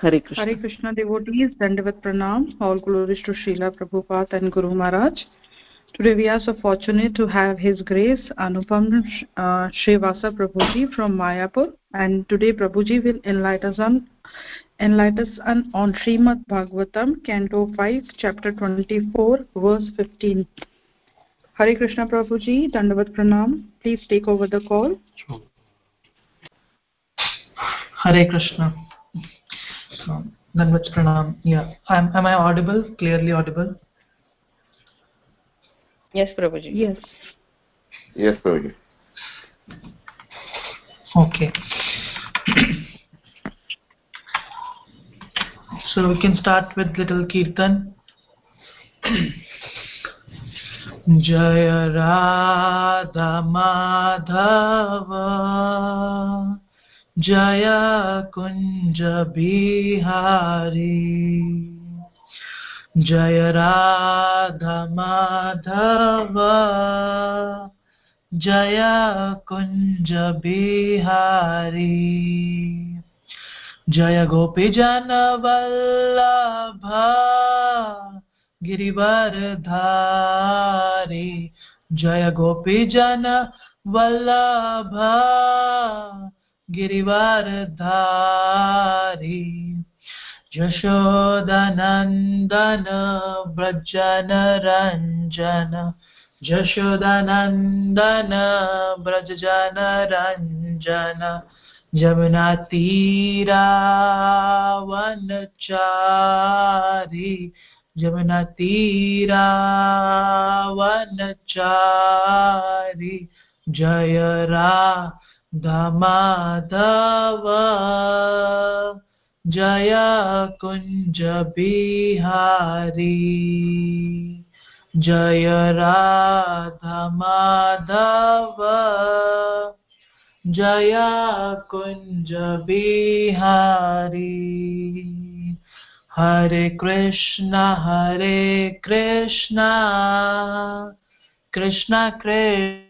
Hare Krishna. Hare Krishna devotees, Dandavat Pranam, all glories to Srila Prabhupada and Guru Maharaj. Today we are so fortunate to have His Grace Anupam uh, Srivasa Prabhuji from Mayapur and today Prabhuji will enlighten us on enlighten us on, on Srimad Bhagavatam, Canto 5, Chapter 24, verse 15. Hare Krishna Prabhuji, Dandavat Pranam, please take over the call. Sure. Hare Krishna. So, Dandavat Pranam. Yeah. Am, am I audible? Clearly audible? Yes, Prabhuji. Yes. Yes, Prabhuji. Okay. so we can start with little kirtan. जय राधा माधव जय कुञ्ज बिहारी। जय राधा माधव। जय कुञ्ज बिहारी। जय गोपीजन वल्लभ गिरिवरधारी। जय गोपीजन वल्लभ गिरिवरधारी जशोदनन्दन व्रजनरञ्जन जशोदनन्दन व्रजनरञ्जन जमुनातीरावनचारि जमुनातीरावनचारि जय रा राधमाधव जय कुञ्ज बिहारी। जय राधमाधव जय कुञ्ज बिहारी। हरे कृष्ण हरे कृष्ण। कृष्ण कृष्ण।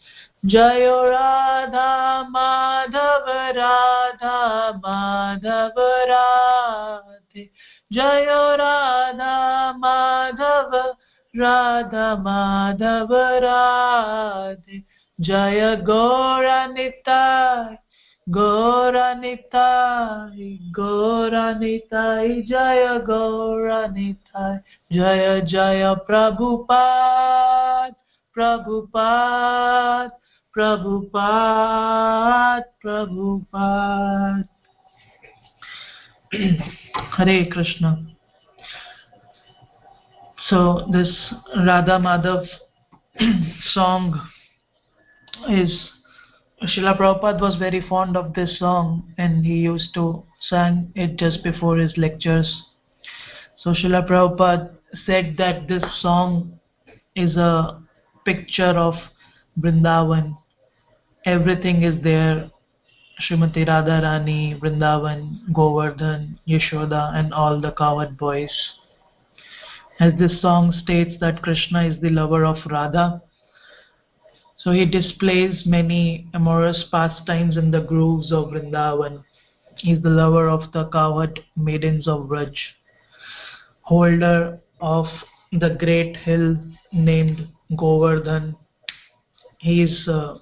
जय राधा माधव राधा माधव राधे। जय राधा माधव राधा माधव राधे। जय गौरनिताय गौरनिताय गौरनिताय जय गौरनिताय जय जय Prabhupada Prabhupada. Prabhupada Prabhupada Hare Krishna. So this Radha Madhav song is Srila Prabhupada was very fond of this song and he used to sing it just before his lectures. So Srila Prabhupada said that this song is a picture of Vrindavan. Everything is there. Srimati Radharani, Vrindavan, Govardhan, Yashoda and all the cowherd boys. As this song states that Krishna is the lover of Radha, so he displays many amorous pastimes in the groves of Vrindavan. He is the lover of the cowherd maidens of Vraj, holder of the great hill named Govardhan. He is a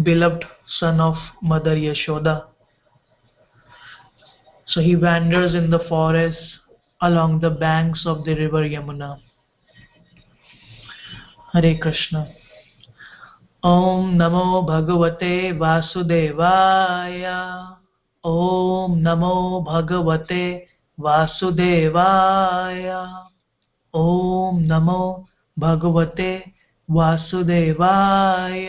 beloved son of Mother Yashoda. So he wanders in the forest along the banks of the river Yamuna. हरे कृष्ण ॐ नमो भगवते वासुदेवाय ॐ नमो भगवते वासुदेवाय ॐ नमो भगवते वासुदेवाय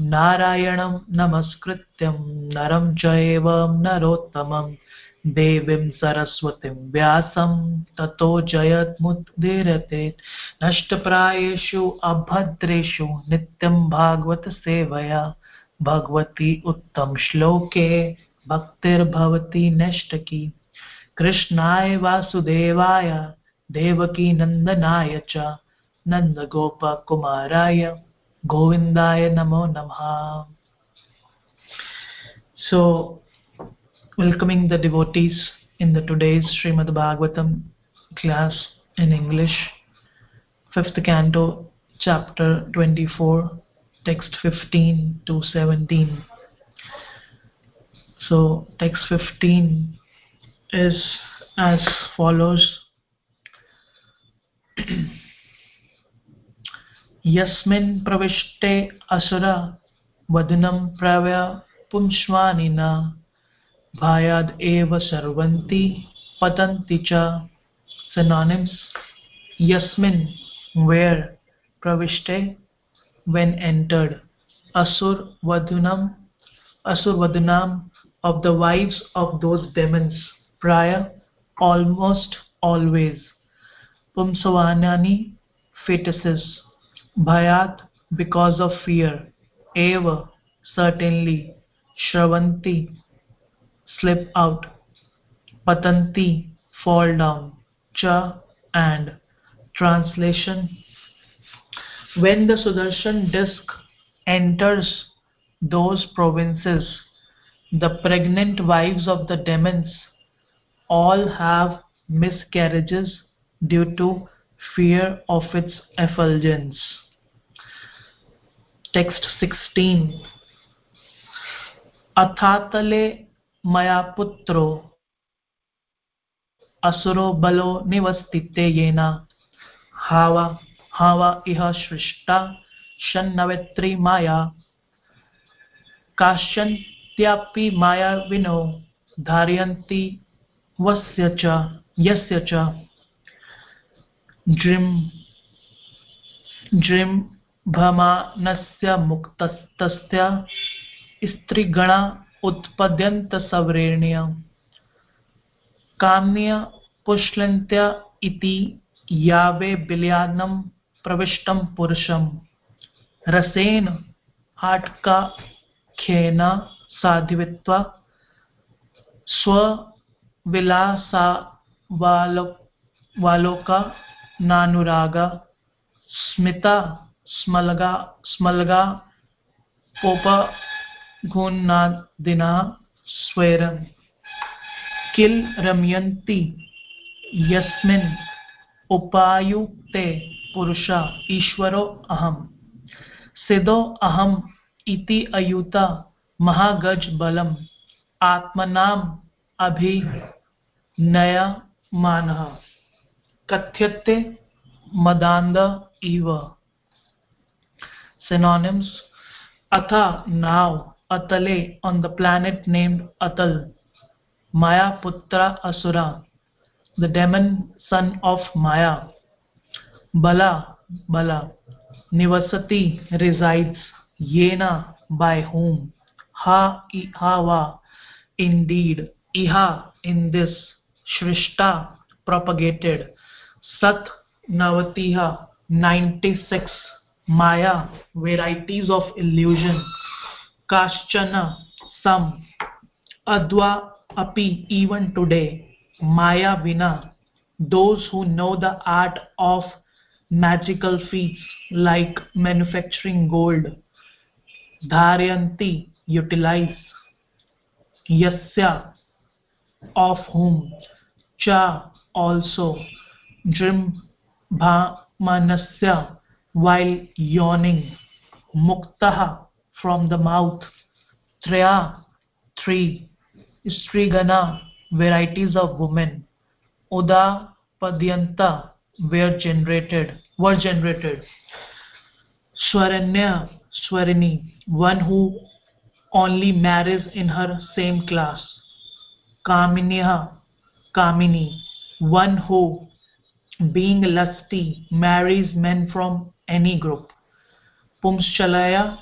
नारायणं नमस्कृत्यं नरं चैव नरोत्तमं। देवीं सरस्वतीं व्यासं ततो जयत्मुदीरते नष्टप्रायेषु अभद्रेषु नित्यं भागवतसेवया। भगवती उत्तमश्लोके भक्तिर्भवति नष्टकी। कृष्णाय वासुदेवाय देवकीनन्दनाय च, नन्दगोपकुमाराय। गोविन्दाय नमो नमः So, welcoming the devotees in the today's Srimad Bhagavatam class in English, fifth canto, chapter 24, text 15 to 17. So, text 15 is as follows यस्मिन् प्रविष्टे असुर वदनं प्रव्य पुंस्वानिना भायाद एव सर्वन्ति, पतन्ति च। सिनोनिम्स यस्मिन् वेयर प्रविष्टे व्हेन एंटर्ड असुर वदनं असुर वदनं of the wives of those demons प्राय almost always पुंसवानानि fetuses bhayat because of fear. Eva certainly. Shravanti slip out. Patanti fall down. Cha and translation. When the sudarshan disk enters those provinces the pregnant wives of the demons all have miscarriages due to fear of its effulgence. Text 16 अथातले मया पुत्रो असुरो बलो निवस्थिते येन हावा हावा इह सृष्टा शन्नवेत्री माया काश्यन्त्यापि मायाविनो धारयन्ति वस्य च यस्य च दृम् जृम्भमानस्य मुक्तस्तस्य स्त्रीगणा उत्पद्यन्तसवरेण्य काम्य पुष्लन्त्य इति यावे बिल्यान्नं प्रविष्टं पुरुषं रसेन हाट्काख्येन साधित्वा स्वविलासावालोका नानुरागा, स्मिता, स्मलगा स्मलगा पोपघून्नादिनः स्वैरं किल रमयन्ति यस्मिन् उपायुक्ते पुरुष, ईश्वरो अहम्। सिद्धो अहम् इति अयुता, महागज बलम्, आत्मनाम् अभिनयमानः। कथ्यते मदान्ध इव synonyms atha now atale on the planet named atal maya putra asura the demon son of maya bala bala nivasati resides yena by whom ha ihava indeed iha in this shrishta propagated sat navatiha 96 maya varieties of illusion. Kaschana some. Adva api even today. Maya vina those who know the art of magical feats like manufacturing gold. Dharyanti utilize. Yasya of whom. Cha also drimbhamanasya while yawning muktaha from the mouth traya three strigana varieties of women uda padyanta were generated were generated. Swaranya, Swarini, one who only marries in her same class. Kaminiha, Kamini, one who, being lusty, marries men from any group. Pumschalaya,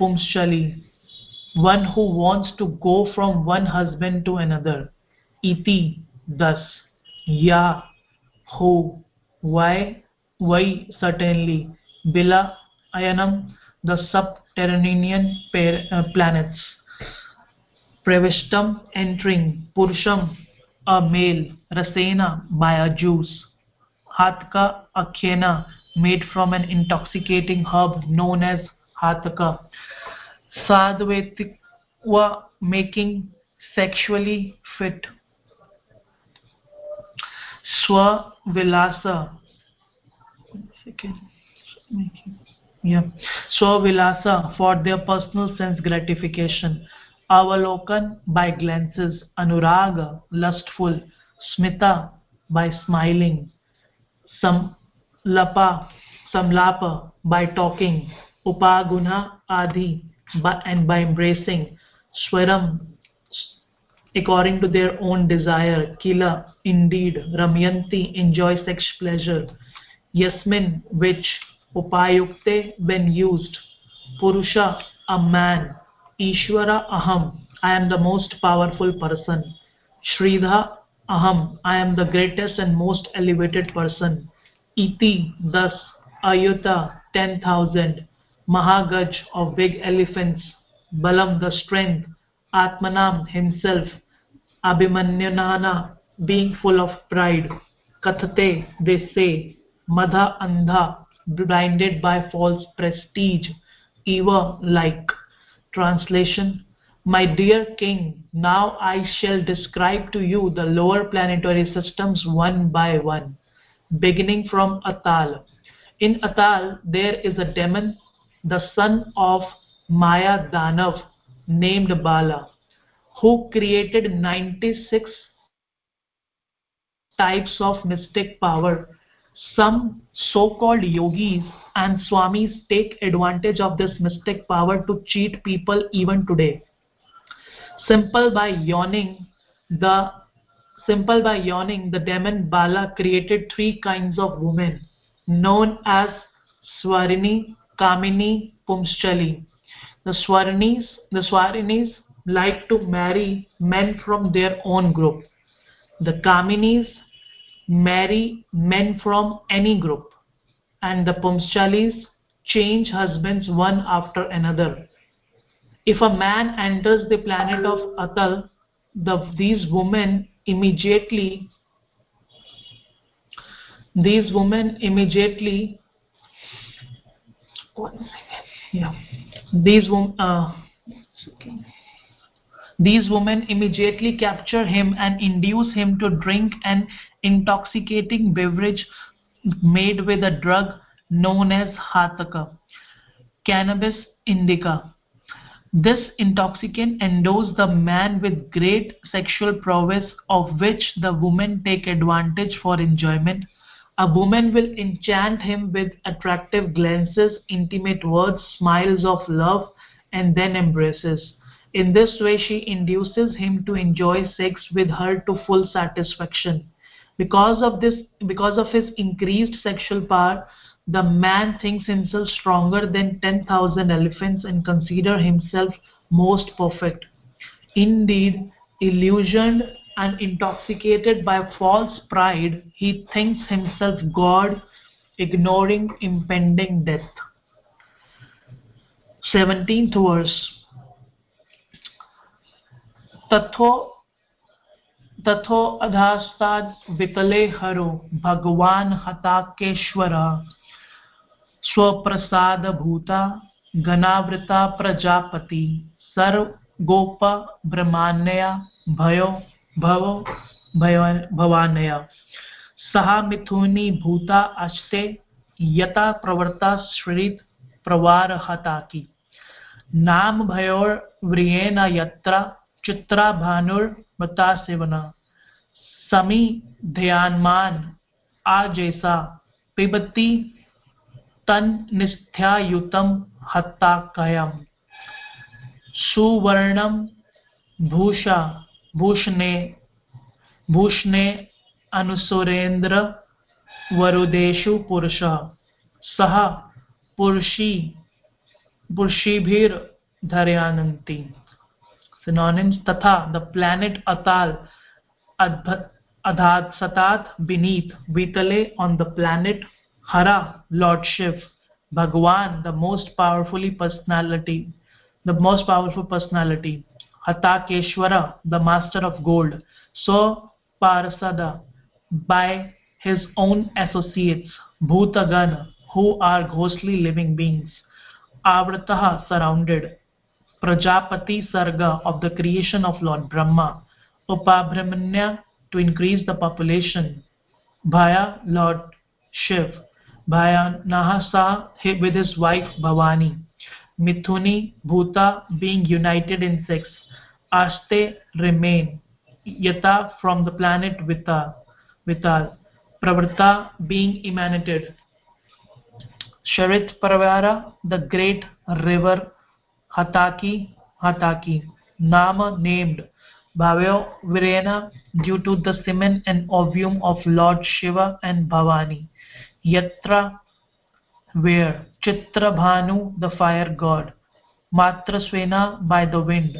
Pumschali, one who wants to go from one husband to another. Iti, thus. Ya, who, why, why, certainly. Bila, Ayanam, the subterranean uh, planets. Pravishtam, entering. Purusham, a male. Rasena, by a juice. Hatka, a khena, made from an intoxicating herb known as hataka. Sadhvetikwa, making sexually fit. Swavilasa. Yeah. Swavilasa for their personal sense gratification. Avalokan by glances. Anuraga, lustful. Smita by smiling. Samlapa, samlapa by talking. Upaguna adi and by embracing. Swaram according to their own desire. Kila, indeed. Ramyanti, enjoy sex pleasure. Yasmin, which. Upayukte, when used. Purusha, a man. Ishwara, aham, I am the most powerful person. Shridha, aham, I am the greatest and most elevated person. Iti, thus. Ayuta, 10,000. Mahagaj, of big elephants. Balam, the strength. Atmanam, himself. Abhimanyunana, being full of pride. Kathate, they say. Madha Andha, blinded by false prestige. Eva, like. Translation My dear king, now I shall describe to you the lower planetary systems one by one, beginning from Atal. In Atal, there is a demon, the son of Maya Danav, named Bala who created 96 types of mystic power. Some so called yogis and swamis take advantage of this mystic power to cheat people even today. Simple by yawning, the simple by yawning, the demon Bala created three kinds of women known as Swarini, Kamini, Pumschali. The Swarinis, the Swarinis like to marry men from their own group. The Kaminis marry men from any group. And the Pumschalis change husbands one after another. If a man enters the planet of Atal, the, these women immediately these women immediately yeah these women uh, these women immediately capture him and induce him to drink an intoxicating beverage made with a drug known as hataka, cannabis indica. This intoxicant endows the man with great sexual prowess, of which the women take advantage for enjoyment. A woman will enchant him with attractive glances, intimate words, smiles of love, and then embraces. In this way, she induces him to enjoy sex with her to full satisfaction. Because of this, because of his increased sexual power, the man thinks himself stronger than 10,000 elephants and consider himself most perfect. Indeed, illusioned and intoxicated by false pride, he thinks himself God, ignoring impending death. 17th verse तथो तथो अधास्ताद विकले हरो भगवान हताकेश्वर स्वप्रसाद भूता गणावृता प्रजापति सर्व गोप ब्रह्मान्या भयो, भव भवानया। सहा मिथुनी भूता अस्ते यता प्रवर्ता श्रीत प्रवार हता की नाम भयोर व्रियेन यत्र, चित्रा भानुर्मृता सेवना। समी ध्यानमान आ जैसा, पिबती तन्निष्ठायुतं हत्ताकयम् सुवर्णं भूषा, भूषणे भूषणे अनुसुरेन्द्र वरुदेशु पुरुषः। सः पुरुषी, पुरुषीभिर् धर्यानन्ति सिनोनिम्स तथा द प्लैनेट अताल अधात सतात बिनीत वीतले on the planet hara lord shiv bhagwan the most powerfully personality the most powerful personality hatakeshwara the master of gold so parasada by his own associates bhutagana who are ghostly living beings avratah surrounded Prajapati Sarga of the creation of Lord Brahma, Upabhramanya to increase the population, Bhava Lord Shiv, Bhaya Nahasa with his wife Bhavani, Mithuni Bhuta being united in sex, Aste remain, Yata from the planet Vita, Vital, Pravrta being emanated, Sharit Parvara the great river Hataki, Hataki, Nama named. Bhavyo Virena due to the semen and ovum of Lord Shiva and Bhavani. Yatra where Chitrabhanu the fire god, Matraswena by the wind,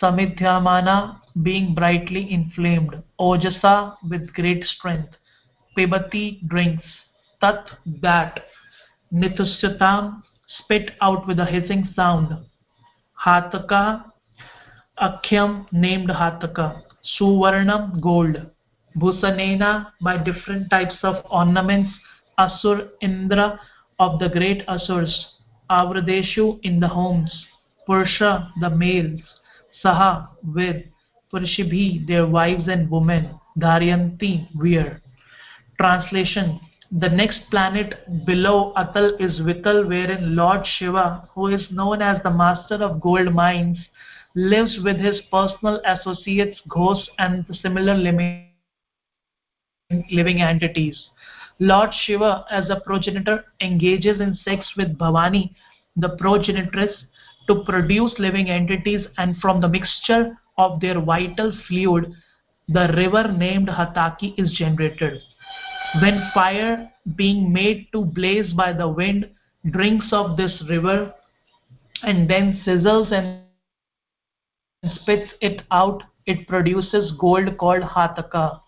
Samidhyamana being brightly inflamed, Ojasa with great strength, Pibati drinks, Tat that, Nithusyatam spit out with a hissing sound, Hataka, Akhyam named Hataka, Suvarnam gold, Bhusanena by different types of ornaments, Asur Indra of the great Asurs, Avradeshu in the homes, Purusha the males, Saha with, Purshibhi their wives and women, Dharyanti wear. Translation the next planet below Atal is Vital, wherein Lord Shiva, who is known as the master of gold mines, lives with his personal associates, ghosts, and similar living entities. Lord Shiva, as a progenitor, engages in sex with Bhavani, the progenitress, to produce living entities, and from the mixture of their vital fluid, the river named Hataki is generated. When fire being made to blaze by the wind drinks of this river and then sizzles and spits it out it produces gold called hataka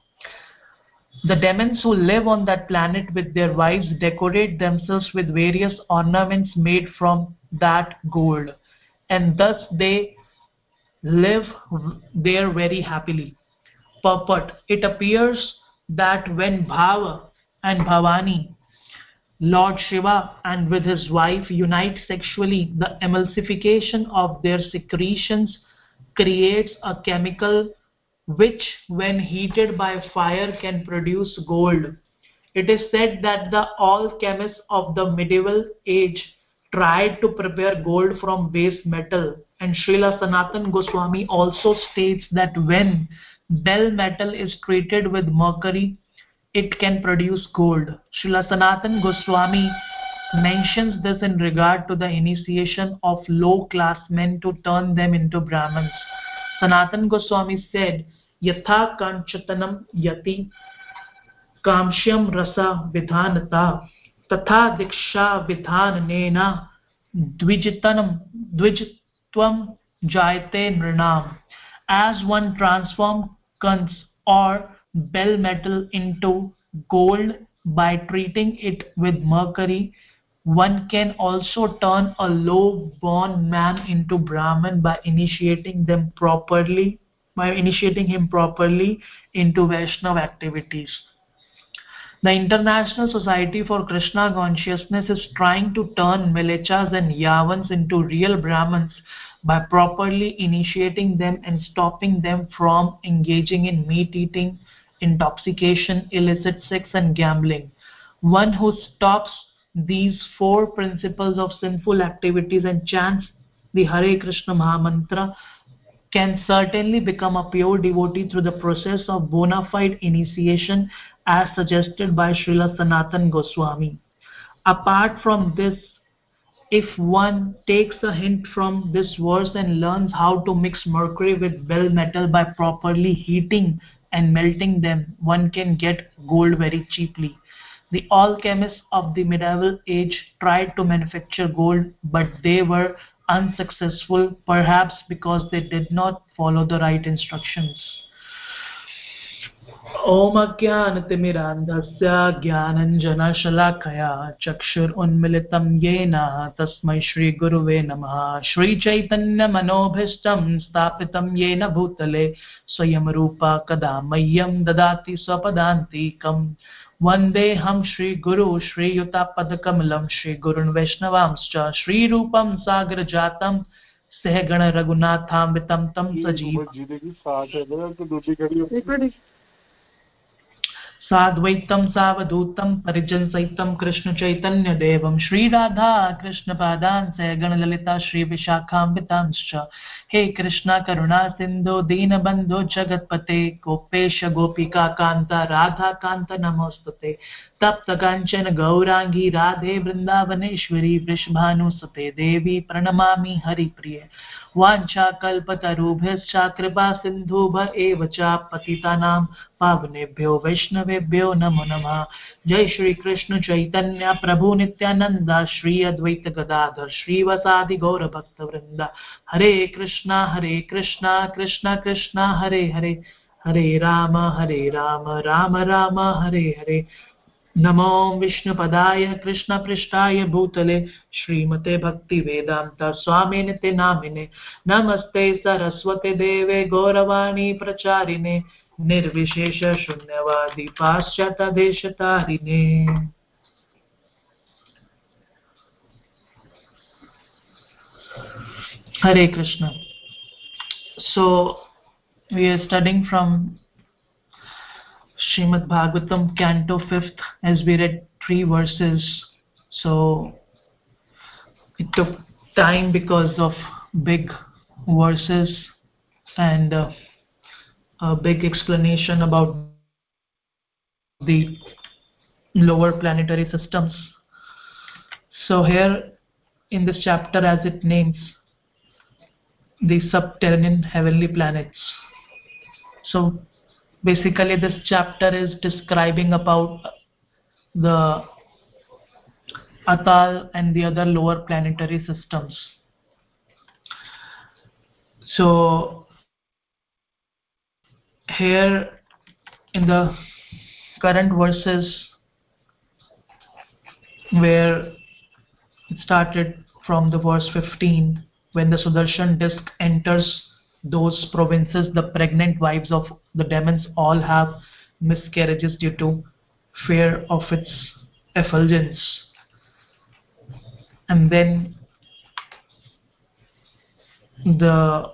the demons who live on that planet with their wives decorate themselves with various ornaments made from that gold and thus they live there very happily. Purport it appears that when Bhava and Bhavani, Lord Shiva and with his wife unite sexually, the emulsification of their secretions creates a chemical which when heated by fire can produce gold. It is said that the alchemists of the medieval age tried to prepare gold from base metal and Srila Sanatan Goswami also states that when bell metal is treated with mercury, it can produce gold. Srila Sanatan Goswami mentions this in regard to the initiation of low class men to turn them into Brahmins. Sanatan Goswami said, Yatha kanchatanam yati kamshyam rasa vidhanata tatha diksha vidhanena dvijitanam dvijitvam jayate nrinam. As one transforms or bell metal into gold by treating it with mercury one can also turn a low born man into brahman by initiating them properly by initiating him properly into vaishnav activities the international society for krishna consciousness is trying to turn milechas and yavans into real brahmins by properly initiating them and stopping them from engaging in meat eating, intoxication, illicit sex, and gambling. One who stops these four principles of sinful activities and chants the Hare Krishna Mahamantra can certainly become a pure devotee through the process of bona fide initiation as suggested by Srila Sanatan Goswami. apart from this if one takes a hint from this verse and learns how to mix mercury with bell metal by properly heating and melting them, one can get gold very cheaply The alchemists of the medieval age tried to manufacture gold, but they were unsuccessful, perhaps because they did not follow the right instructions. ओमज्ञानतिमिरान्धस्य ज्ञानञ्जनशलाकया चक्षुरुन्मिलितं येन तस्मै श्रीगुरुवे नमः श्रीचैतन्यमनोभीष्टं स्थापितं येन भूतले स्वयं रूपा कदा मह्यं ददाति स्वपदान्तिकम् वन्देऽहं श्रीगुरु श्रीयुतापदकमलं श्रीगुरुन् वैष्णवांश्च श्रीरूपं सागरजातं सहगण रघुनाथामृतं तं सजीव साद्वैतं सावधूतं परिजनसहितं कृष्णचैतन्यदेवं श्रीराधा कृष्णपादान् सहगणललिता श्रीविशाखाम्बितांश्च हे कृष्णा, करुणा, सिन्धो, दीनबन्धो, जगत्पते गोपेश गोपिका, कान्ता राधाकान्त नमोऽस्तुते तप्तकाञ्चन गौराङ्गी, राधे, वृन्दावनेश्वरी, वृषभानुसुते, देवी, प्रणमामि, हरिप्रिये। कृपा सिन्धुभ एव च पतितानां पावनेभ्यो वैष्णवेभ्यो नमो नमः। जय श्री कृष्ण चैतन्य प्रभु नित्यानंद श्री अद्वैत गदाधर श्रीवसादि गौर भक्त वृंदा हरे कृष्ण हरे कृष्ण कृष्ण कृष्ण, हरे हरे। हरे राम हरे राम राम राम, हरे हरे। नमो विष्णुपदाय कृष्णपृष्ठाय भूतले श्रीमते भक्तिवेदान्त स्वामिनिते नामिने नमस्ते सरस्वते देवे गौरवाणी प्रचारिणे। निर्विशेष शून्यवादी पाश्चातदेशतारिणे Hare Krishna. So, we are studying from Srimad Bhagavatam, Canto 5th, as we read three verses. So it took time because of big verses and uh, a big explanation about the lower planetary systems. So here in this chapter, as it names, the subterranean heavenly planets. So basically this chapter is describing about the Atal and the other lower planetary systems. So here in the current verses where it started from the verse 15 when the Sudarshan disk enters those provinces the pregnant wives of the demons all have miscarriages due to fear of its effulgence. And then the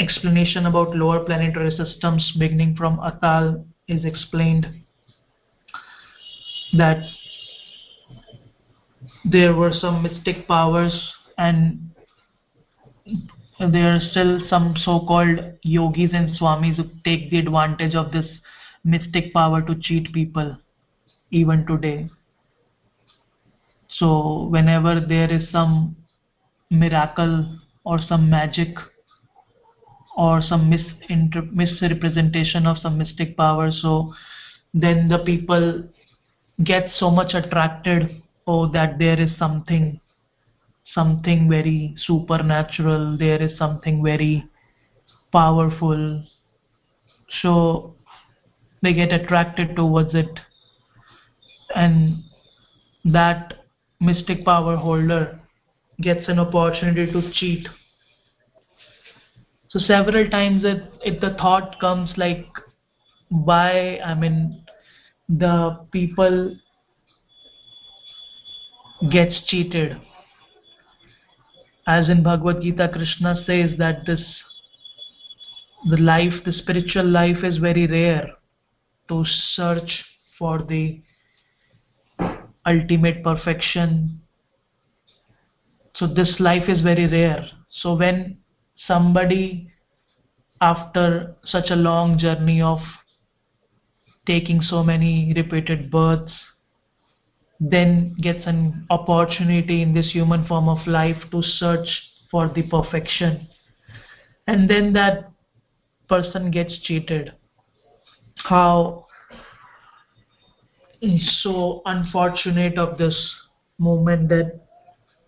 explanation about lower planetary systems beginning from Atal is explained that there were some mystic powers and there are still some so-called yogis and swamis who take the advantage of this mystic power to cheat people even today. So whenever there is some miracle or some magic or some misrepresentation of some mystic power so then the people get so much attracted oh that there is something something very supernatural there is something very powerful. So they get attracted towards it. And that mystic power holder gets an opportunity to cheat. So several times it, it the thought comes like why i mean the people gets cheated as in bhagavad gita krishna says that this the life the spiritual life is very rare to search for the ultimate perfection. So this life is very rare. So when somebody after such a long journey of taking so many repeated births then gets an opportunity in this human form of life to search for the perfection. And then that person gets cheated. How so unfortunate of this moment that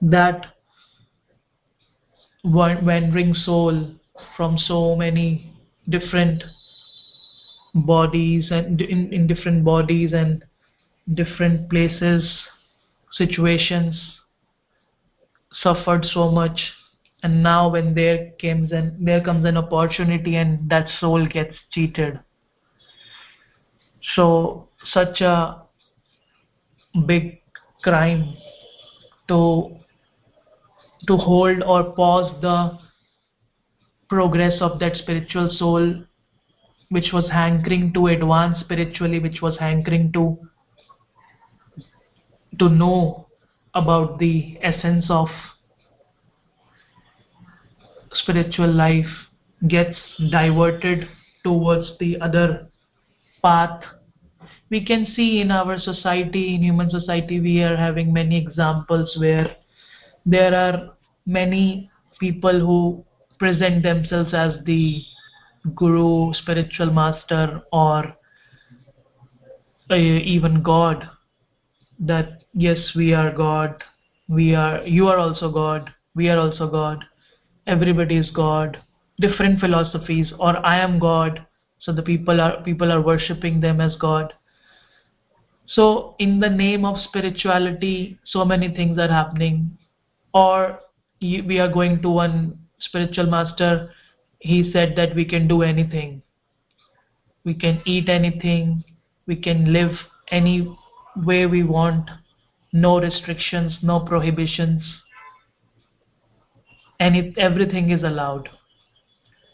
that wandering soul from so many different bodies and in, in different bodies and different places situations suffered so much. And now when there comes an there comes an opportunity and that soul gets cheated. So such a big crime to to hold or pause the progress of that spiritual soul which was hankering to advance spiritually which was hankering to to know about the essence of spiritual life gets diverted towards the other path. We can see in our society in human society we are having many examples where there are many people who present themselves as the guru spiritual master or uh, even god that yes we are god we are you are also god we are also god everybody is god different philosophies or i am god so the people are people are worshipping them as god. So in the name of spirituality so many things are happening. Or we are going to one spiritual master he said that we can do anything. We can eat anything we can live any way we want no restrictions no prohibitions and it, everything is allowed.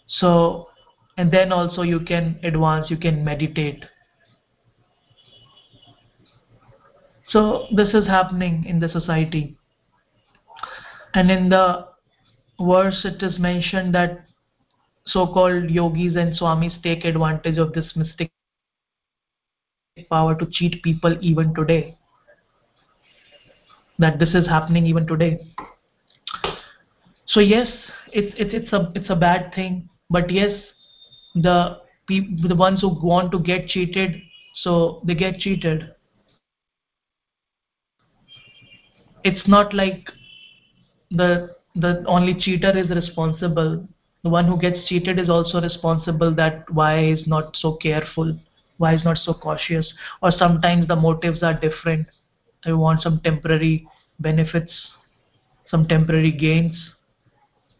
So and then also you can advance you can meditate. So this is happening in the society. And in the verse it is mentioned that so-called yogis and swamis take advantage of this mystic power to cheat people even today that this is happening even today. So yes it's it's it's a it's a bad thing but yes the the ones who want to get cheated so they get cheated. It's not like the the only cheater is responsible. The one who gets cheated is also responsible that why is not so careful why is not so cautious. Or sometimes the motives are different. They want some temporary benefits some temporary gains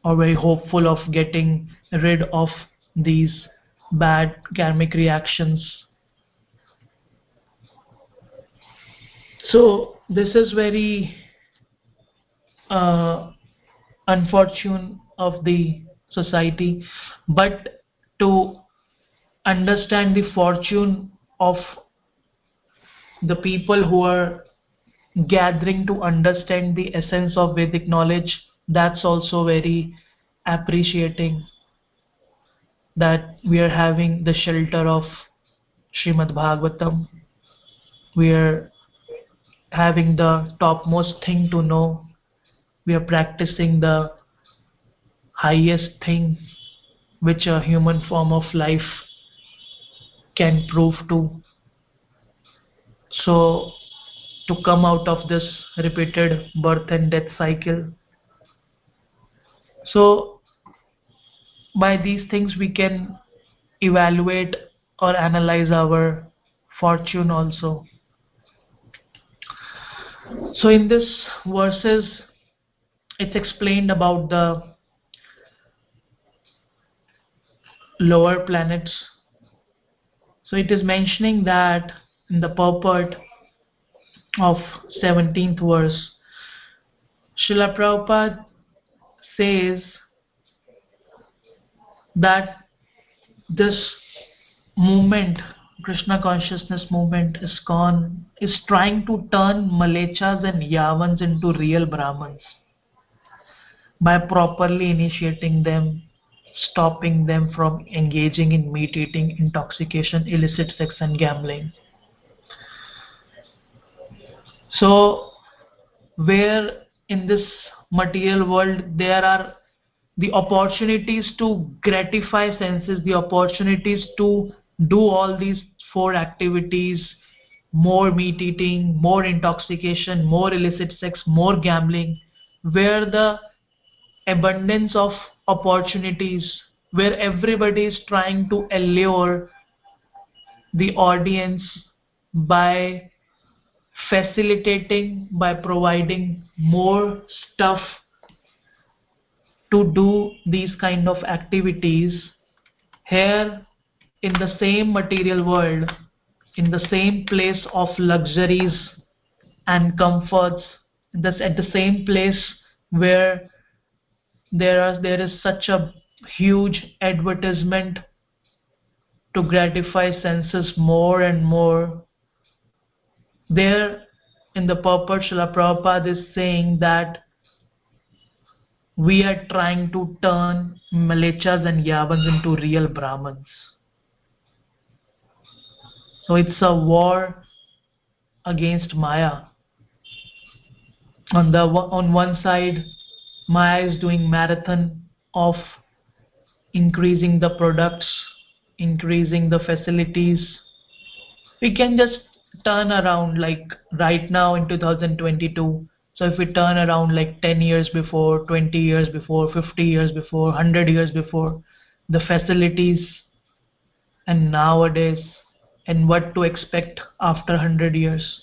or very hopeful of getting rid of these bad karmic reactions. So this is very uh, unfortunate of the society. But to understand the fortune of the people who are gathering to understand the essence of Vedic knowledge that's also very appreciating that we are having the shelter of Srimad Bhagavatam. We are having the topmost thing to know. We are practicing the highest thing which a human form of life can prove to. So to come out of this repeated birth and death cycle. So by these things we can evaluate or analyze our fortune also. So in this verses it's explained about the lower planets so it is mentioning that in the purport of 17th verse Srila Prabhupada says that this movement Krishna consciousness movement ISKCON is trying to turn Mlechas and Yavans into real Brahmins by properly initiating them, stopping them from engaging in meat eating, intoxication, illicit sex, and gambling. So, where in this material world there are the opportunities to gratify senses, the opportunities to do all these four activities more meat eating, more intoxication, more illicit sex, more gambling, where the abundance of opportunities, where everybody is trying to allure the audience by facilitating, by providing more stuff to do these kind of activities here in the same material world in the same place of luxuries and comforts this at the same place where there are there is such a huge advertisement to gratify senses more and more there in the purport Srila Prabhupada is saying that we are trying to turn Malechas and Yavans into real Brahmins. So it's a war against Maya. On the on one side, Maya is doing marathon of increasing the products, increasing the facilities. We can just turn around like right now in 2022 so if we turn around like 10 years before, 20 years before, 50 years before, 100 years before, the facilities and nowadays and what to expect after 100 years.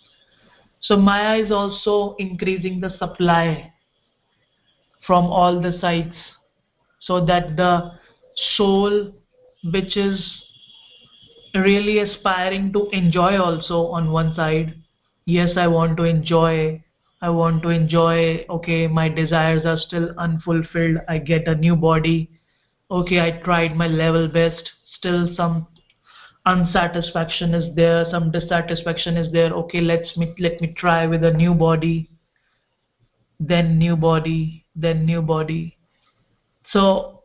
So Maya is also increasing the supply from all the sides so that the soul which is really aspiring to enjoy also on one side yes i want to enjoy I want to enjoy, okay, my desires are still unfulfilled, I get a new body, okay, I tried my level best, still some unsatisfaction is there, some dissatisfaction is there, okay, let's me, let me try with a new body, then new body, then new body. So,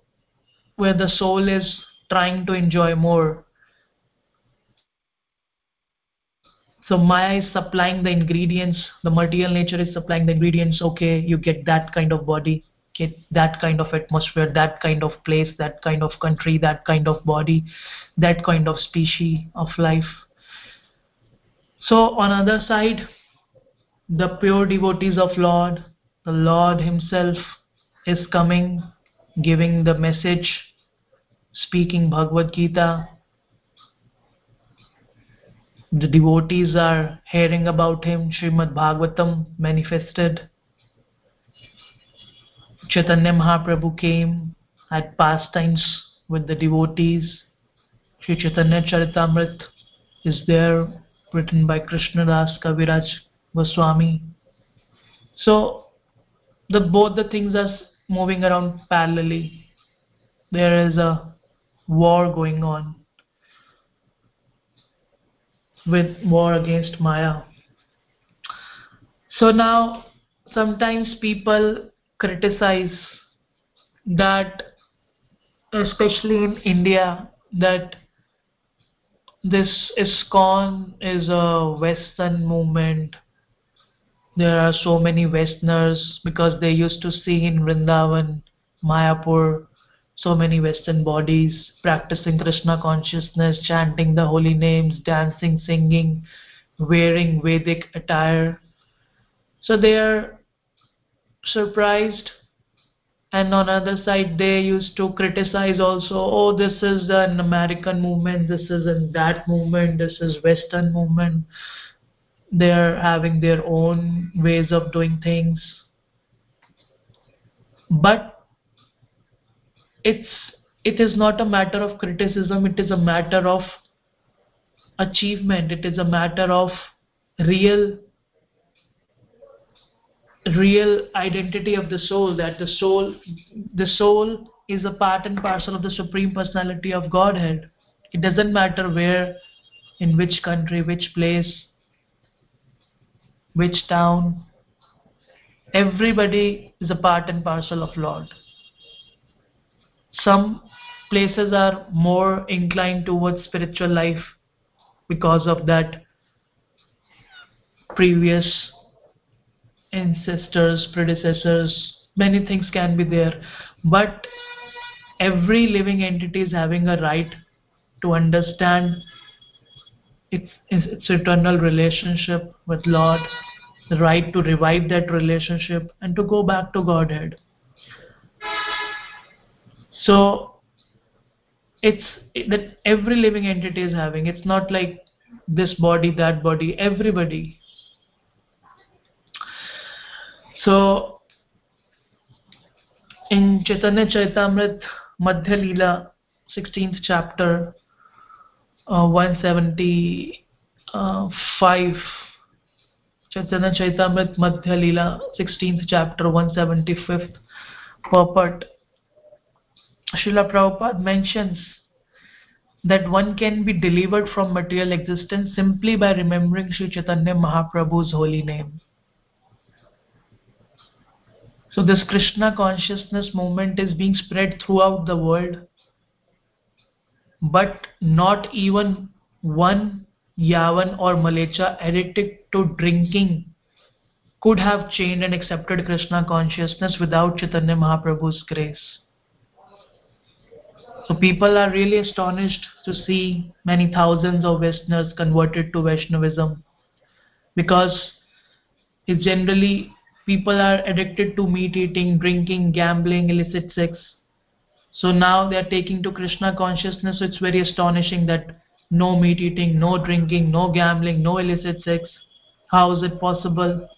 where the soul is trying to enjoy more, So Maya is supplying the ingredients, the material nature is supplying the ingredients, okay, you get that kind of body, get that kind of atmosphere, that kind of place, that kind of country, that kind of body, that kind of species of life. So on other side, the pure devotees of Lord, the Lord himself is coming, giving the message, speaking Bhagavad Gita, the devotees are hearing about him. Srimad Bhagavatam manifested. Chaitanya Mahaprabhu came, had pastimes with the devotees. Sri Chaitanya Charitamrit is there, written by Krishnadas Kaviraj Goswami. So, the both the things are moving around parallelly. There is a war going on with war against Maya. So now sometimes people criticize that, especially in India, that this ISKCON is a Western movement. There are so many Westerners because they used to sing in Vrindavan, Mayapur, so many Western bodies practicing Krishna consciousness, chanting the holy names, dancing, singing, wearing Vedic attire. So they are surprised and on other side they used to criticize also oh this is an american movement this is in that movement this is western movement they are having their own ways of doing things. But it's it is not a matter of criticism it is a matter of achievement. It is a matter of real real identity of the soul that the soul the soul is a part and parcel of the supreme personality of godhead. It doesn't matter where in which country which place which town everybody is a part and parcel of lord some places are more inclined towards spiritual life because of that previous ancestors, predecessors, many things can be there. But every living entity is having a right to understand its, its eternal relationship with Lord, the right to revive that relationship and to go back to Godhead. So it's that every living entity is having. It's not like this body, that body, everybody. So in Chaitanya Charitamrit Madhya Leela, 16th chapter, uh, 175, Chaitanya Charitamrit Madhya Leela, 16th chapter, 175th purport, Srila Prabhupada mentions that one can be delivered from material existence simply by remembering Sri Chaitanya Mahaprabhu's holy name. So this Krishna consciousness movement is being spread throughout the world, but not even one Yavan or Malecha addicted to drinking could have changed and accepted Krishna consciousness without Chaitanya Mahaprabhu's grace. So people are really astonished to see many thousands of Westerners converted to Vaishnavism because it's generally people are addicted to meat eating, drinking, gambling, illicit sex. So now they are taking to Krishna consciousness. So it's very astonishing that no meat eating, no drinking, no gambling, no illicit sex. How is it possible?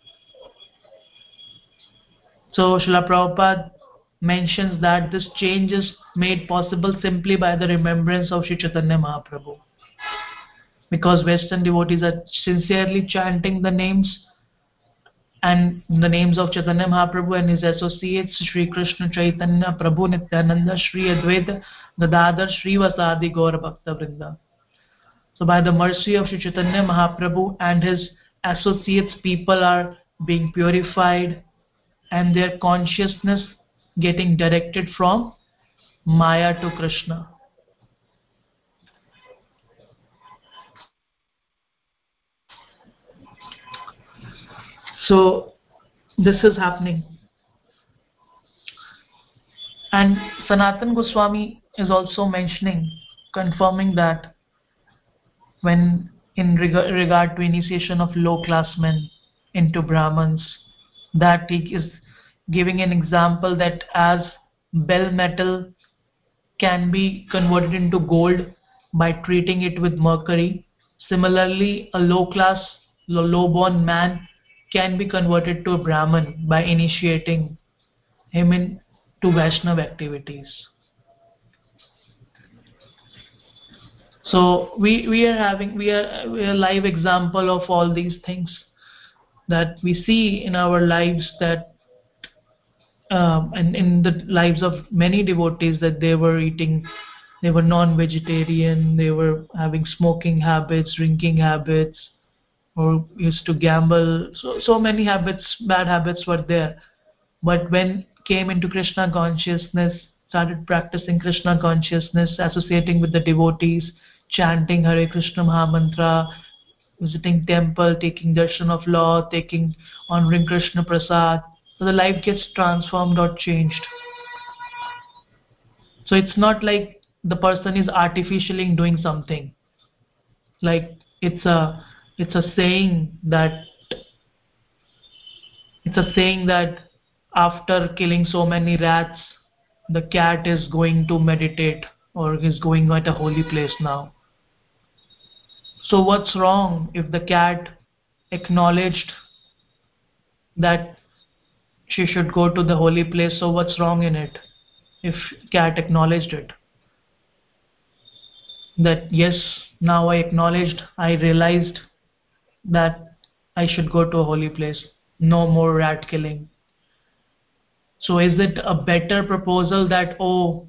So Srila Prabhupada mentions that this change is made possible simply by the remembrance of Sri Chaitanya Mahaprabhu. Because Western devotees are sincerely chanting the names and the names of Chaitanya Mahaprabhu and his associates Sri Krishna Chaitanya Prabhu Nityananda Sri Advaita Gadadhar Sri Vasadi Gaura Bhakta Vrinda. So by the mercy of Sri Chaitanya Mahaprabhu and his associates people are being purified and their consciousness getting directed from Maya to Krishna. So this is happening. And Sanatan Goswami is also mentioning, confirming that when in reg- regard to initiation of low class men into Brahmins, that he is giving an example that as bell metal can be converted into gold by treating it with mercury, similarly, a low class, low born man can be converted to a Brahman by initiating him into Vaishnav activities. So we, we are having we are we are a live example of all these things that we see in our lives that um, and in the lives of many devotees that they were eating they were non-vegetarian they were having smoking habits drinking habits or used to gamble. So so many habits bad habits were there. But when came into krishna consciousness started practicing krishna consciousness associating with the devotees chanting hare krishna mahamantra visiting temple taking darshan of law taking honoring krishna prasad. So the life gets transformed or changed. So it's not like the person is artificially doing something. Like it's a it's a saying that it's a saying that after killing so many rats the cat is going to meditate or is going at a holy place now. So what's wrong if the cat acknowledged that she should go to the holy place? So what's wrong in it if cat acknowledged it? That yes now i acknowledged i realized that i should go to a holy place. No more rat killing. So is it a better proposal that oh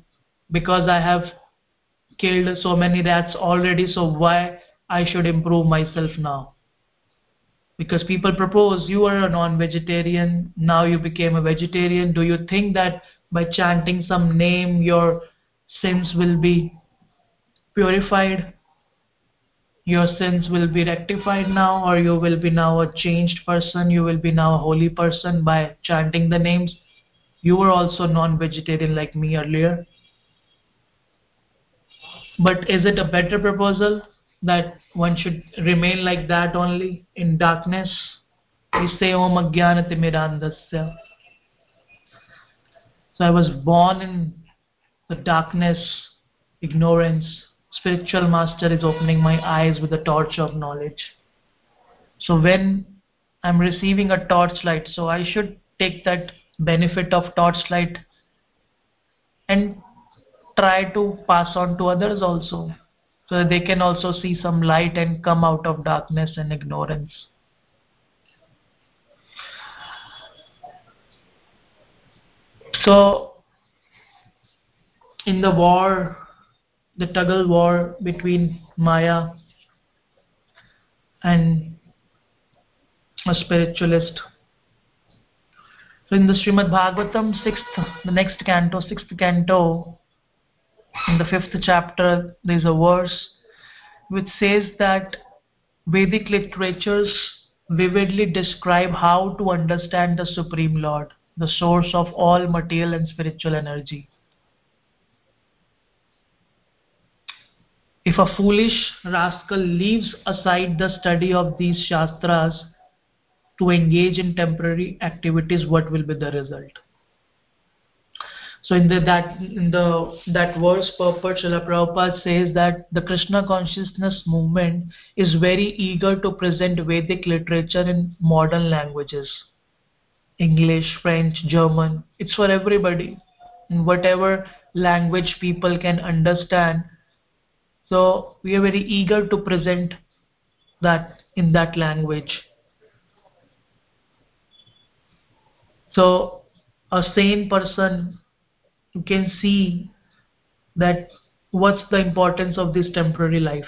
because i have killed so many rats already so why i should improve myself now? Because people propose you are a non-vegetarian now you became a vegetarian. Do you think that by chanting some name your sins will be purified your sins will be rectified now or you will be now a changed person. You will be now a holy person by chanting the names. You were also non-vegetarian like me earlier. But is it a better proposal that one should remain like that only in darkness? We say om ajnanatimirandasya so i was born in the darkness ignorance spiritual master is opening my eyes with the torch of knowledge. So when i'm receiving a torchlight so i should take that benefit of torchlight and try to pass on to others also so that they can also see some light and come out of darkness and ignorance. So in the war the tuggle war between Maya and a spiritualist. So in the Srimad Bhagavatam, sixth, the next canto, sixth canto, in the fifth chapter, there is a verse which says that Vedic literatures vividly describe how to understand the Supreme Lord, the source of all material and spiritual energy. If a foolish rascal leaves aside the study of these shastras to engage in temporary activities, what will be the result? So in the that in the that verse purport, Prabhupada says that the Krishna consciousness movement is very eager to present Vedic literature in modern languages. English, French, German. It's for everybody. In whatever language people can understand so we are very eager to present that in that language. So a sane person can see that what's the importance of this temporary life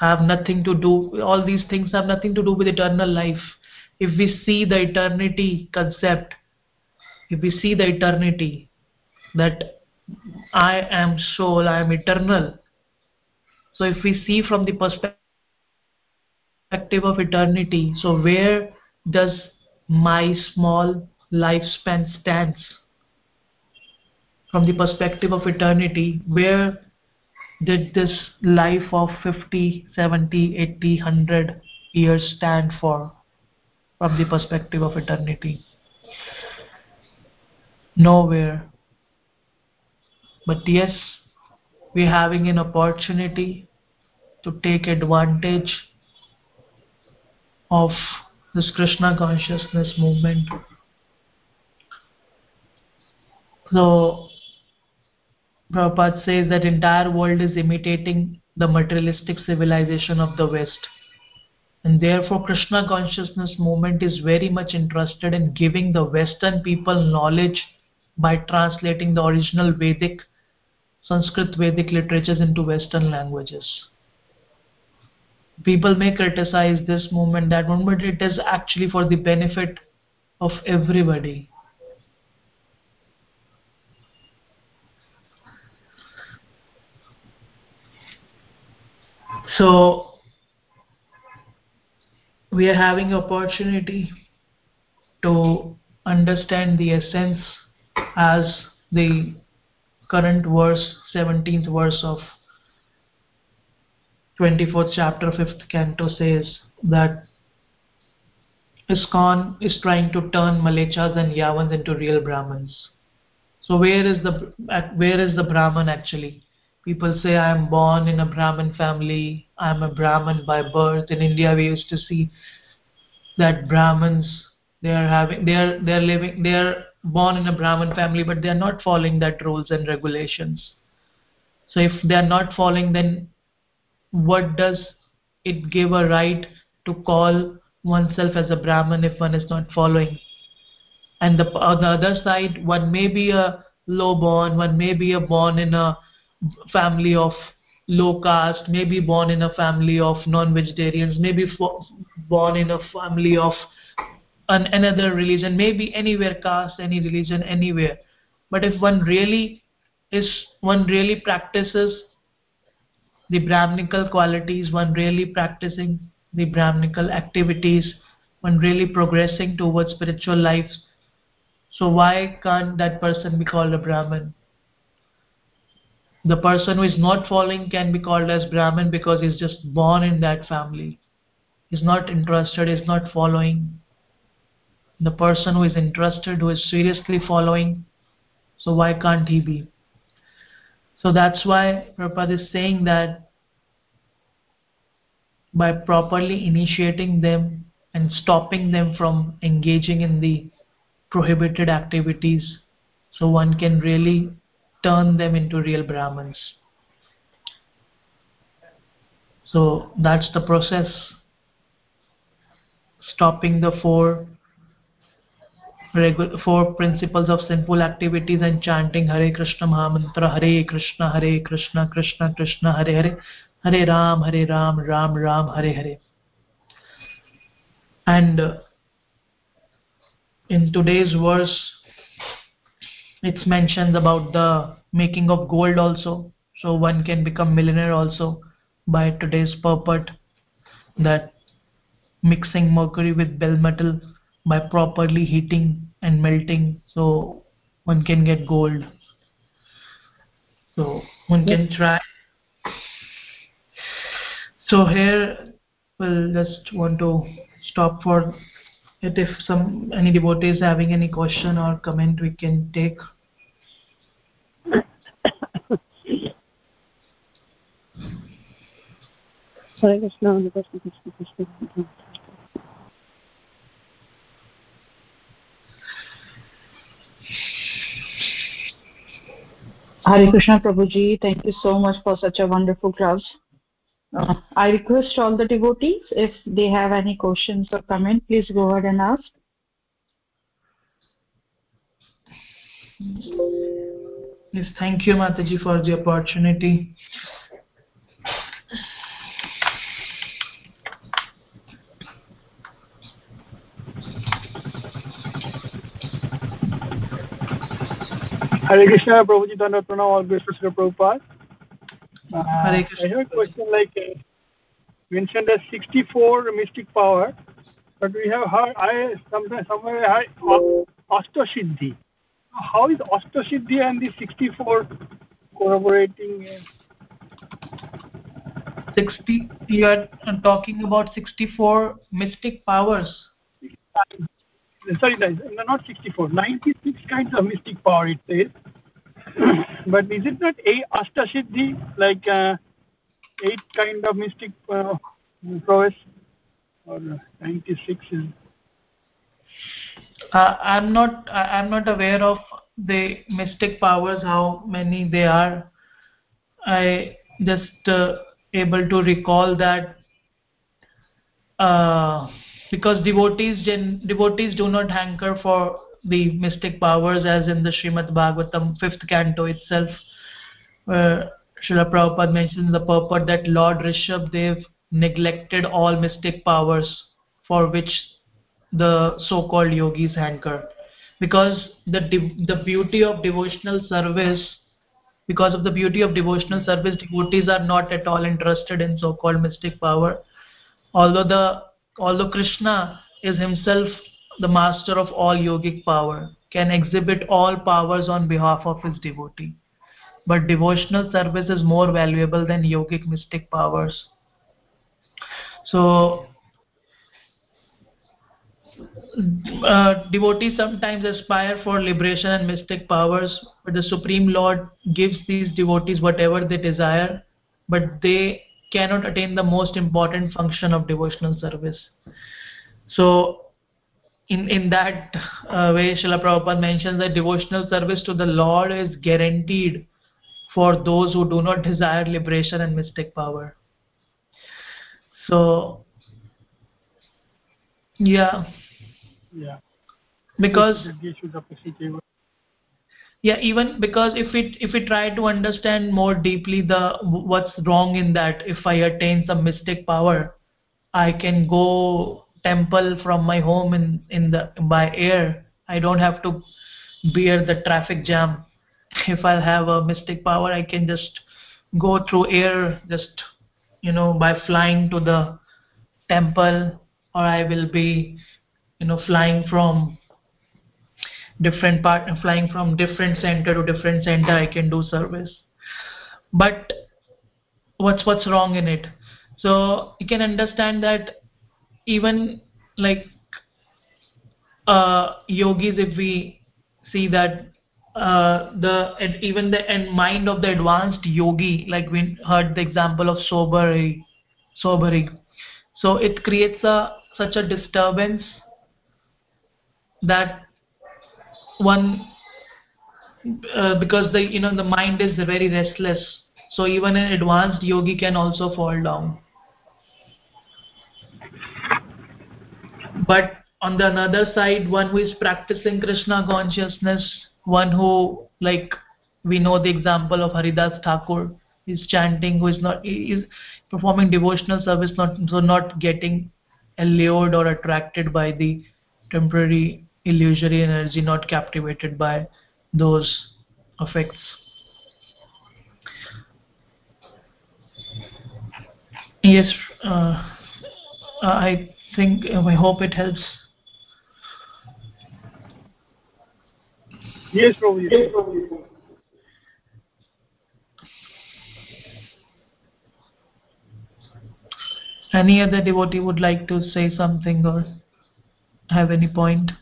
I have nothing to do all these things have nothing to do with eternal life if we see the eternity concept if we see the eternity that i am soul i am eternal so if we see from the perspective of eternity, so where does my small lifespan stands? From the perspective of eternity, where did this life of 50, 70, 80, 100 years stand for from the perspective of eternity? Nowhere. But yes, we're having an opportunity to take advantage of this Krishna consciousness movement. So Prabhupada says that entire world is imitating the materialistic civilization of the West. And therefore Krishna consciousness movement is very much interested in giving the Western people knowledge by translating the original Vedic, Sanskrit Vedic literatures into Western languages people may criticize this movement, that movement, it is actually for the benefit of everybody. So we are having opportunity to understand the essence as the current verse 17th verse of 24th chapter, 5th canto says that ISKCON is trying to turn Mlechas and Yavans into real Brahmins. So where is the where is the Brahman actually? People say I am born in a Brahmin family. I am a Brahmin by birth. In India, we used to see that Brahmins they are having they are they are living they are born in a Brahmin family, but they are not following that rules and regulations. So if they are not following, then what does it give a right to call oneself as a Brahman if one is not following? And the, on the other side, one may be a low born, one may be a born in a family of low caste, may be born in a family of non-vegetarians, may be born in a family of an, another religion, maybe anywhere caste, any religion, anywhere. But if one really is, one really practices the brahminical qualities one really practicing the brahminical activities one really progressing towards spiritual life. So why can't that person be called a brahmin? The person who is not following can be called as brahmin because he's just born in that family. He's not interested he's not following. The person who is interested who is seriously following so why can't he be so that's why Prabhupada is saying that by properly initiating them and stopping them from engaging in the prohibited activities so one can really turn them into real brahmins. So that's the process. Stopping the four four principles of simple activities and chanting Hare Krishna Mahamantra Hare Krishna Hare Krishna Krishna Krishna Hare Hare Hare Ram Hare Ram Ram Ram Hare Hare. And in today's verse it's mentioned about the making of gold also. So one can become millionaire also by today's purport that mixing mercury with bell metal by properly heating and melting so one can get gold. So one can try. So here we'll just want to stop for it. If some any devotee is having any question or comment we can take. Hare Krishna, Hare Krishna, Krishna Krishna. Hare Krishna Prabhuji, thank you so much for such a wonderful class. Uh, I request all the devotees, if they have any questions or comment, please go ahead and ask. Yes, thank you Mataji for the opportunity. Hare Krishna, Prabhuji Dandavat Pranam, all best to Sri Prabhupada. Uh, Hare Krishna. I have a question like uh, mentioned as 64 mystic power, but we have heard I sometimes somewhere I Ashtasiddhi. How is Ashtasiddhi and the 64 corroborating? Uh, 60 you are talking about 64 mystic powers sorry, no, not 64, 96 kinds of mystic power it says. but is it not a Ashtasiddhi, like uh, eight kind of mystic uh, prowess? Or 96 is... Uh, I'm not I'm not aware of the mystic powers how many they are. I just uh, able to recall that uh, because devotees gen, devotees do not hanker for the mystic powers as in the Srimad Bhagavatam fifth canto itself where Srila Prabhupada mentions the purport that Lord Rishabdev neglected all mystic powers for which the so-called yogis hanker. Because the the beauty of devotional service because of the beauty of devotional service devotees are not at all interested in so-called mystic power. Although the although Krishna is himself the master of all yogic power, can exhibit all powers on behalf of his devotee. But devotional service is more valuable than yogic mystic powers. So, uh, devotees sometimes aspire for liberation and mystic powers, but the Supreme Lord gives these devotees whatever they desire, but they cannot attain the most important function of devotional service. So, in, in that uh, way, Srila Prabhupada mentions that devotional service to the Lord is guaranteed for those who do not desire liberation and mystic power. So, yeah. Yeah. Because yeah even because if it if we try to understand more deeply the what's wrong in that if i attain some mystic power i can go temple from my home in in the by air. I don't have to bear the traffic jam. If i have a mystic power i can just go through air just you know by flying to the temple or I will be you know flying from different part flying from different center to different center I can do service. But what's what's wrong in it? So you can understand that even like uh, yogis if we see that uh, the even the and mind of the advanced yogi like we heard the example of Saubhari Saubhari so it creates a such a disturbance that one uh, because the you know the mind is very restless. So even an advanced yogi can also fall down. But on the another side one who is practicing krishna consciousness one who like we know the example of haridas thakur is chanting who is not is performing devotional service not so not getting allured or attracted by the temporary illusory energy not captivated by those effects. Yes uh, i think i hope it helps. Yes Prabhu, yes, Prabhu. any other devotee would like to say something or have any point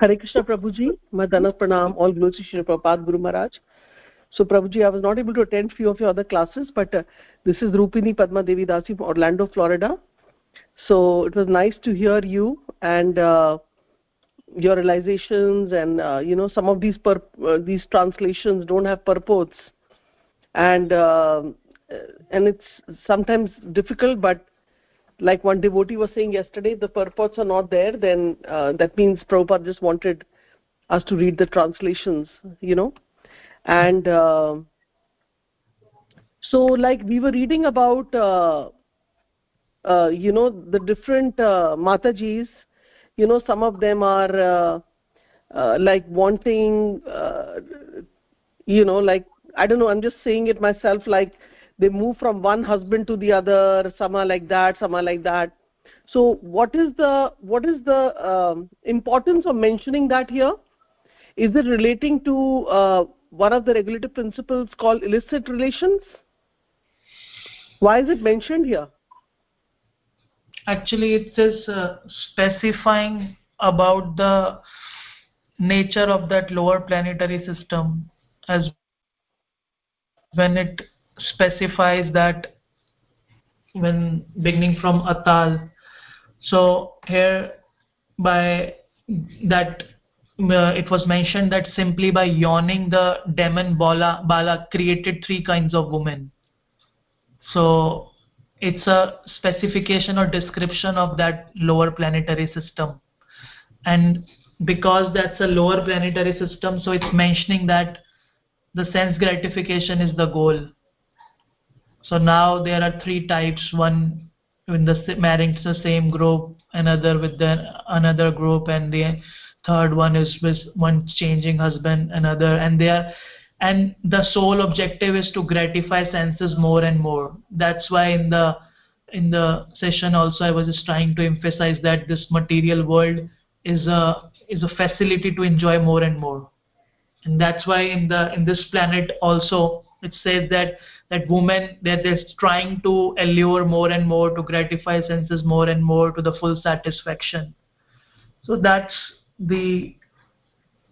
Hare Krishna Prabhuji, Madana Pranam, all glories to Shri Prabhupada Guru Maharaj. So Prabhuji, I was not able to attend few of your other classes, but uh, this is Rupini Padma Devi Dasi from Orlando, Florida. So it was nice to hear you and uh, your realizations and uh, you know some of these uh, these translations don't have purports and uh, and it's sometimes difficult but like one devotee was saying yesterday the purports are not there then uh, that means Prabhupada just wanted us to read the translations you know? And uh, so like we were reading about uh, uh, you know the different uh, matajis you know some of them are uh, like wanting you know like i don't know i'm just saying it myself like they move from one husband to the other some are like that some are like that. So what is the what is the um, importance of mentioning that here? Is it relating to uh, one of the regulative principles called illicit relations? Why is it mentioned here? Actually it is uh, specifying about the nature of that lower planetary system as when it specifies that when beginning from atal. So here by that uh, it was mentioned that simply by yawning the demon bala bala created three kinds of women. So it's a specification or description of that lower planetary system. And because that's a lower planetary system so it's mentioning that the sense gratification is the goal so now there are three types one in the marrying to the same group another with the another group and the third one is with one changing husband another and they are and the sole objective is to gratify senses more and more. That's why in the in the session also i was just trying to emphasize that this material world is a is a facility to enjoy more and more. And that's why in the in this planet also it says that that women they're trying to allure more and more to gratify senses more and more to the full satisfaction. So that's the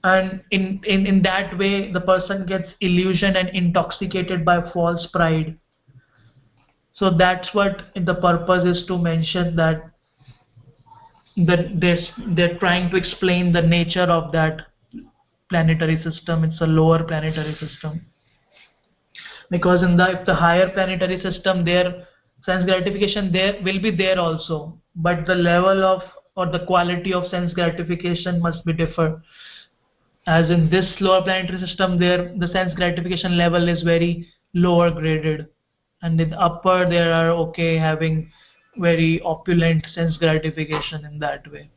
and in, in in that way the person gets illusion and intoxicated by false pride. So that's what the purpose is to mention that that they're, they're trying to explain the nature of that planetary system. It's a lower planetary system because in the if the higher planetary system there sense gratification there will be there also. But the level of or the quality of sense gratification must be different. As in this lower planetary system there the sense gratification level is very lower graded. And in the upper there are okay having very opulent sense gratification in that way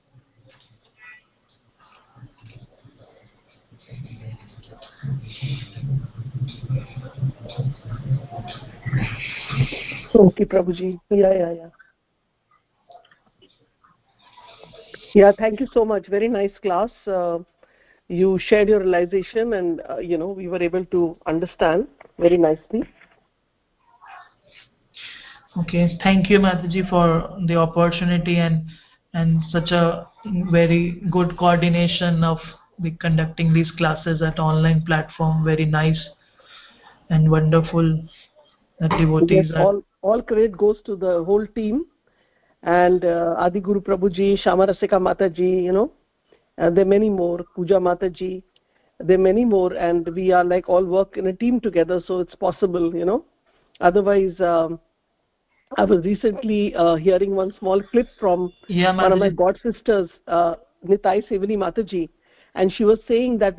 Okay, Prabhuji. Yeah, yeah, yeah. Yeah, thank you so much. Very nice class. Uh, you shared your realization and, uh, you know, we were able to understand very nicely. Okay, thank you, Mataji, for the opportunity and and such a very good coordination of conducting these classes at online platform. Very nice and wonderful. The devotees yes, are all all credit goes to the whole team. And uh, Adi Guru Prabhuji, Shama Rasika Mataji, you know, and there are many more, Puja Mataji, there are many more, and we are like all work in a team together, so it's possible, you know. Otherwise, um, I was recently uh, hearing one small clip from yeah, one of my god sisters, uh, Nitai Sevani Mataji, and she was saying that